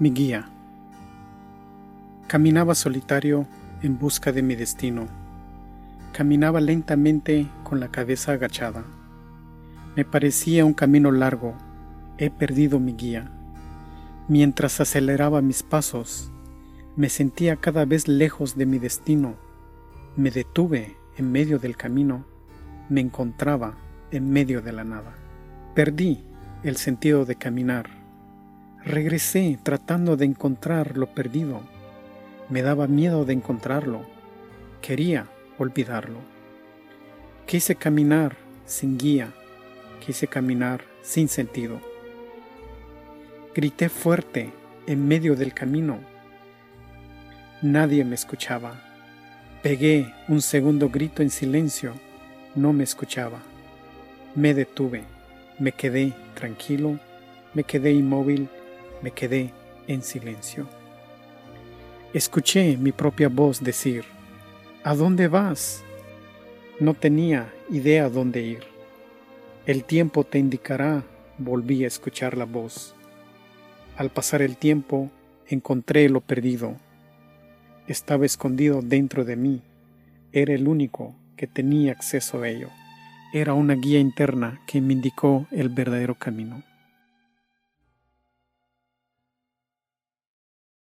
Mi guía. Caminaba solitario en busca de mi destino. Caminaba lentamente con la cabeza agachada. Me parecía un camino largo. He perdido mi guía. Mientras aceleraba mis pasos, me sentía cada vez lejos de mi destino. Me detuve en medio del camino. Me encontraba en medio de la nada. Perdí el sentido de caminar Regresé tratando de encontrar lo perdido. Me daba miedo de encontrarlo. Quería olvidarlo. Quise caminar sin guía. Quise caminar sin sentido. Grité fuerte en medio del camino. Nadie me escuchaba. Pegué un segundo grito en silencio. No me escuchaba. Me detuve. Me quedé tranquilo. Me quedé inmóvil me quedé en silencio. Escuché mi propia voz decir, ¿A dónde vas? No tenía idea dónde ir. El tiempo te indicará, volví a escuchar la voz. Al pasar el tiempo, encontré lo perdido. Estaba escondido dentro de mí. Era el único que tenía acceso a ello. Era una guía interna que me indicó el verdadero camino.